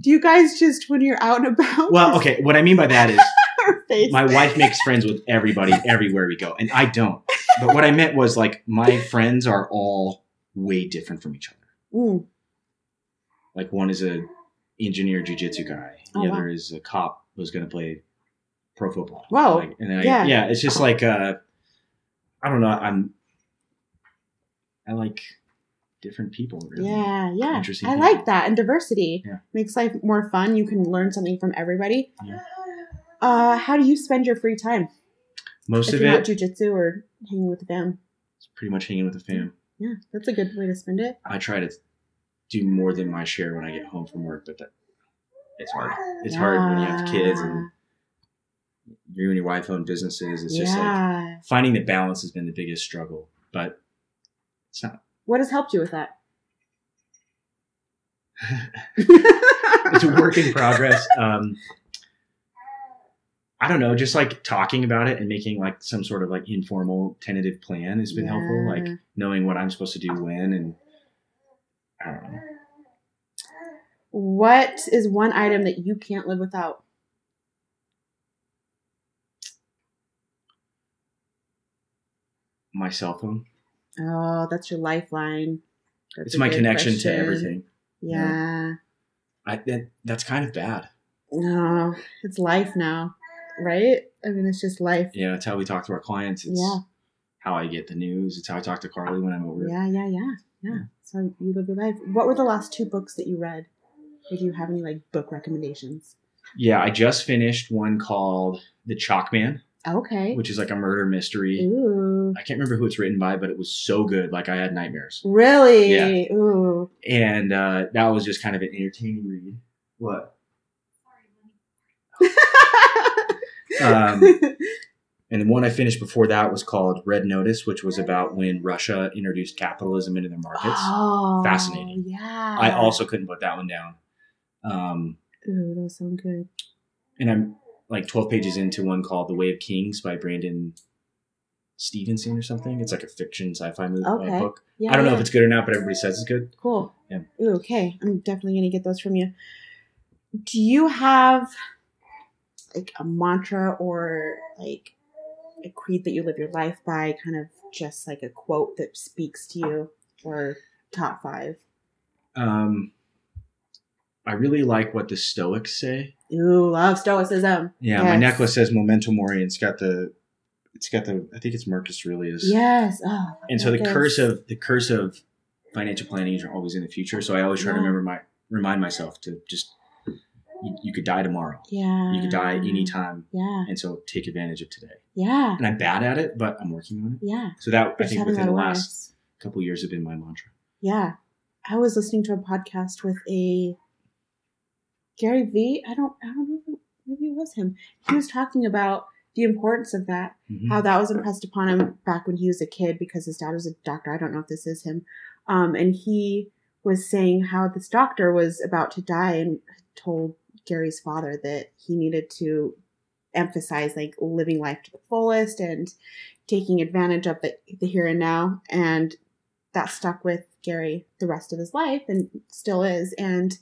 Do you guys just when you're out and about? Well, okay. What I mean by that is my wife makes friends with everybody everywhere we go, and I don't. But what I meant was like my friends are all way different from each other. Mm, Like one is a engineer jujitsu guy, the Oh, wow. other is a cop who's going to play pro football. Whoa. Like, and I, Yeah. yeah. it's just like uh, I don't know. I'm I like different people. Really. yeah, yeah. Interesting I people. like that. And diversity Yeah. makes life more fun. You can learn something from everybody. Yeah. Uh, how do you spend your free time? Most if of you're not it, jujitsu or hanging with the fam. is pretty much hanging with the fam. Yeah, that's a good way to spend it. I try to do more than my share when I get home from work, but that it's hard. It's hard when you have kids and you and your wife own businesses. It's just like finding the balance has been the biggest struggle, but it's not. What has helped you with that? It's a work in progress. Um, I don't know, just like talking about it and making like some sort of like informal tentative plan has been helpful. Like knowing what I'm supposed to do when and I don't know. What is one item that you can't live without? my cell phone. Oh, that's your lifeline. That's It's my connection question. to everything. Yeah. I that, that's kind of bad. No, it's life now, right? I mean, it's just life. Yeah, it's how we talk to our clients. It's Yeah. how I get the news. It's how I talk to Carly when I'm over. Yeah, yeah, yeah, yeah. So you live your life. What were the last two books that you read? Or do you have any like book recommendations? Yeah, I just finished one called The Chalk Man, Okay. which is like a murder mystery. Ooh. I can't remember who it's written by, but it was so good. Like I had nightmares. Really? Yeah. Ooh. And uh, that was just kind of an entertaining read. What? Um, and the one I finished before that was called Red Notice, which was about when Russia introduced capitalism into their markets. oh, Fascinating. Yeah. I also couldn't put that one down. Um, Ooh, those sound good. and I'm like 12 pages into one called The Way of Kings by Brandon Stevenson or something. It's like a fiction sci-fi movie uh, Okay. book. Yeah. I don't know if it's good or not, but everybody says it's good. Cool. Yeah. Ooh, okay. I'm definitely gonna get those from you. Do you have like a mantra or like a creed that you live your life by, kind of just like a quote that speaks to you or top five? Um, I really like what the Stoics say. Ooh, love stoicism. Yeah, my necklace says Memento Mori. And it's got the, it's got the. I think it's Marcus Aurelius. Yes. Oh, And so the Marcus. curse of the curse of financial planning is always in the future. So I always try to remember my remind myself to just you, you could die tomorrow. Yeah. You could die anytime, Yeah. and so take advantage of today. Yeah. And I'm bad at it, but I'm working on it. Yeah. So that I think within the last couple of years have been my mantra. Yeah. I was listening to a podcast with a Gary Vee. I don't I don't know if it- maybe it was him. He was talking about the importance of that, Mhm. how that was impressed upon him back when he was a kid because his dad was a doctor. I don't know if this is him. Um, and he was saying how this doctor was about to die and told Gary's father that he needed to emphasize like living life to the fullest and taking advantage of the, the here and now. And that stuck with Gary the rest of his life and still is. And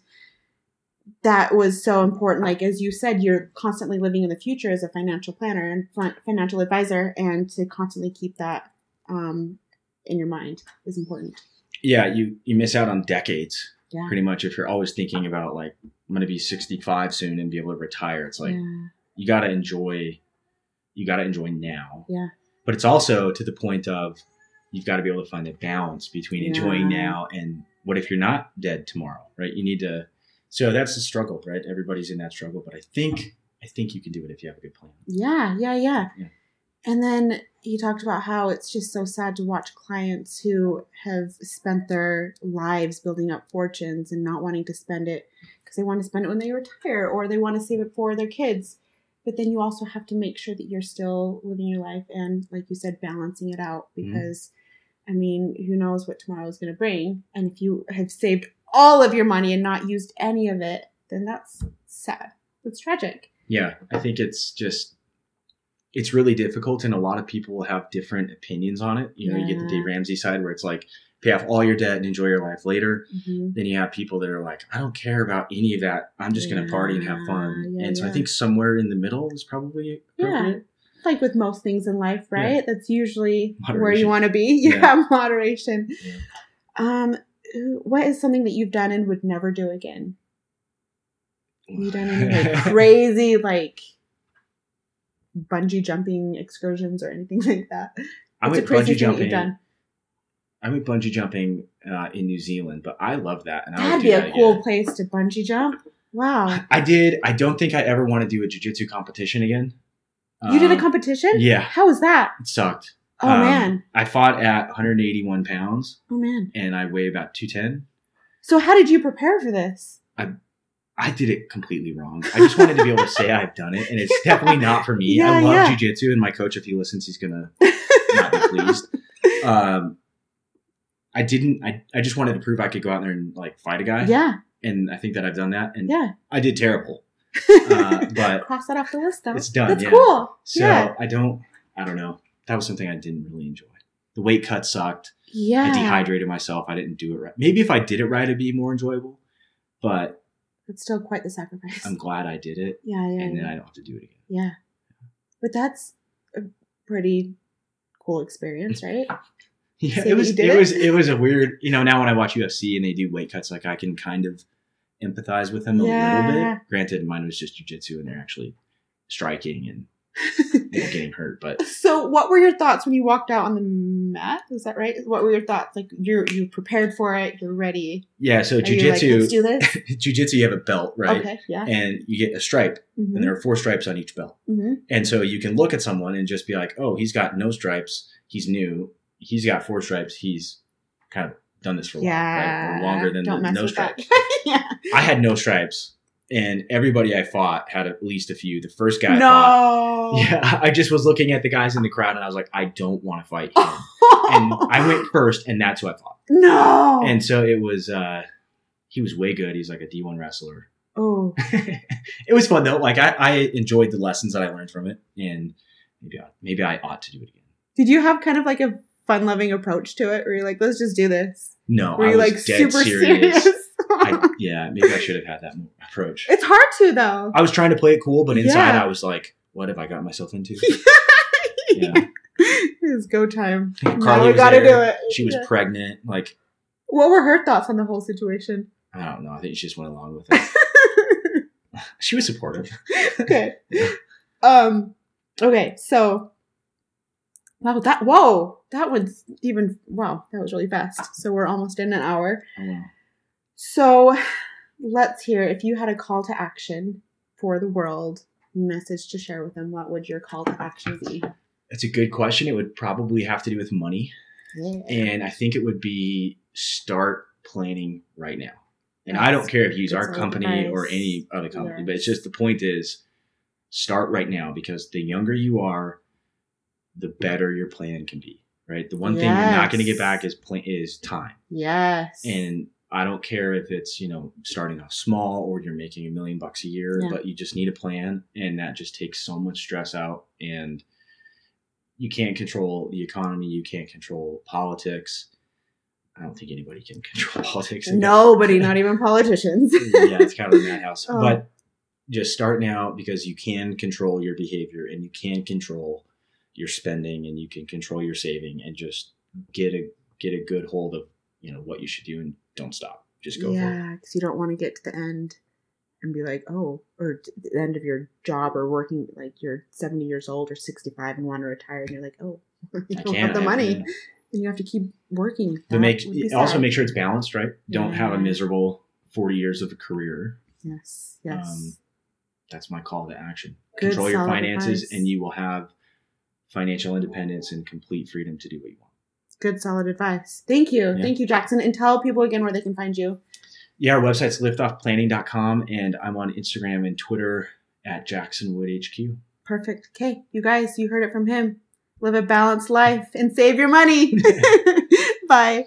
that was so important. Like, as you said, you're constantly living in the future as a financial planner and fin- financial advisor, and to constantly keep that um, in your mind is important. Yeah, you you miss out on decades Yeah. pretty much if you're always thinking about like I'm going to be 65 soon and be able to retire. It's like yeah. you got to enjoy you got to enjoy now. Yeah. But it's also to the point of you've got to be able to find a balance between enjoying now and what if you're not dead tomorrow, right? You need to so that's the struggle, right? Everybody's in that struggle, but I think I think you can do it if you have a good plan. Yeah, yeah, yeah. Yeah. And then he talked about how it's just so sad to watch clients who have spent their lives building up fortunes and not wanting to spend it because they want to spend it when they retire or they want to save it for their kids. But then you also have to make sure that you're still living your life and, like you said, balancing it out Mhm. because, I mean, who knows what tomorrow is going to bring. And if you have saved all of your money and not used any of it, then that's sad. That's tragic. Yeah, I think it's just it's really difficult and a lot of people will have different opinions on it. You know, you get the Dave Ramsey side where it's like pay off all your debt and enjoy your life later. Mm-hmm. Then you have people that are like, I don't care about any of that. I'm just going to party and have fun. Yeah, and so I think somewhere in the middle is probably appropriate. like with most things in life, right? That's usually where you want to be. Yeah. Yeah, moderation. Yeah. Um, what is something that you've done and would never do again? Have you done any like crazy like bungee jumping excursions or anything like that? I went bungee jumping. I went bungee jumping uh, in New Zealand, but I love that. And That'd be a that cool again. place to bungee jump. Wow. I did. I don't think I ever want to do a jiu-jitsu competition again. You did a Um, competition? Yeah, How was that? it sucked. Oh Um, man. I fought at 181 pounds Oh man. and I weigh about 210. So how did you prepare for this? I I did it completely wrong. I just wanted to be able to say I've done it, and it's definitely not for me. Yeah, I love yeah. jujitsu, and my coach, if he listens, he's gonna not be pleased. Um, I didn't. I, I just wanted to prove I could go out there and like fight a guy. yeah. and I think that I've done that, and Yeah. I did terrible. Uh, but cross that off the list though. it's done, That's yeah. cool. So yeah. I don't. I don't know. That was something I didn't really enjoy. The weight cut sucked. Yeah. I dehydrated myself. I didn't do it right. Maybe if I did it right, it'd be more enjoyable. But It's still quite the sacrifice. I'm glad I did it, yeah, yeah, and then yeah. I don't have to do it again. yeah. But that's a pretty cool experience, right? Yeah, it was it it? was it was a weird. You know, now when I watch UFC and they do weight cuts, like I can kind of empathize with them a Yeah. little bit. Granted, mine was just jujitsu, and they're actually striking and getting hurt. But So, what were your thoughts when you walked out on the mat? Is that right? What were your thoughts? Like you're you prepared for it, you're ready. yeah, so you like, jujitsu, jujitsu, you have a belt, right? Okay, yeah. And you get a stripe, and there are four stripes on each belt. hmm And so you can look at someone and just be like, oh, he's got no stripes. He's new. He's got four stripes. He's kind of done this for a while, right? Longer than Don't the no stripes. yeah. I had no stripes, and everybody I fought had at least a few. The first guy I fought, No. yeah, I just was looking at the guys in the crowd, and I was like, I don't want to fight him. and I went first, and that's who I fought. No. And so it was. uh He was way good. He's like a D1 wrestler. oh, it was fun though. Like I, I enjoyed the lessons that I learned from it, and maybe I, maybe I ought to do it again. did you have kind of like a fun-loving approach to it, where you're like, let's just do this? No, Were I you like dead super serious. serious? Yeah, maybe I should have had that approach. it's hard to though. I was trying to play it cool, but inside Yeah. I was like, "What have I got myself into?" yeah, It's go time. now Carly we gotta there. do it. she was Yeah. pregnant. Like What were her thoughts on the whole situation? I don't know. I think she just went along with it. she was supportive. okay. Um. Okay. So. Wow. That. Whoa. That was even. Wow. That was really fast. So we're almost in an hour. Oh, wow. So, let's hear if you had a call to action for the world, message to share with them. What would your call to action be? It's a good question. It would probably have to do with money. Yeah. And I think it would be start planning right now. And I don't care if you use our company advice. or any other company, but it's just the point is start right now because the younger you are, the better your plan can be. Right. The one thing you're not going to get back is plan is time. Yes. And I don't care if it's, you know, starting off small or you're making a million bucks a year, Yeah. but you just need a plan and that just takes so much stress out and you can't control the economy, you can't control politics. I don't think anybody can control politics. Nobody, not even politicians. yeah, it's kind of a madhouse. Oh. But just start now because you can control your behavior and you can control your spending and you can control your saving and just get a get a good hold of you know what you should do and don't stop. Just go yeah, because you don't want to get to the end and be like, oh, or the end of your job or working, like you're 70 years old or 65 and want to retire, and you're like, oh, you I don't can't have the money, and you have to keep working. But make also make sure it's balanced, right? Don't have a miserable forty years of a career. Yes, yes. Um, that's my call to action. Good, Control your finances, advice. and you will have financial independence and complete freedom to do what you want. Good, solid advice. Thank you. Yeah. Thank you, Jackson. And tell people again where they can find you. Yeah, our website's liftoffplanning.com, and I'm on Instagram and Twitter at JacksonWoodHQ. Perfect. Okay, you guys, you heard it from him. Live a balanced life and save your money. Bye.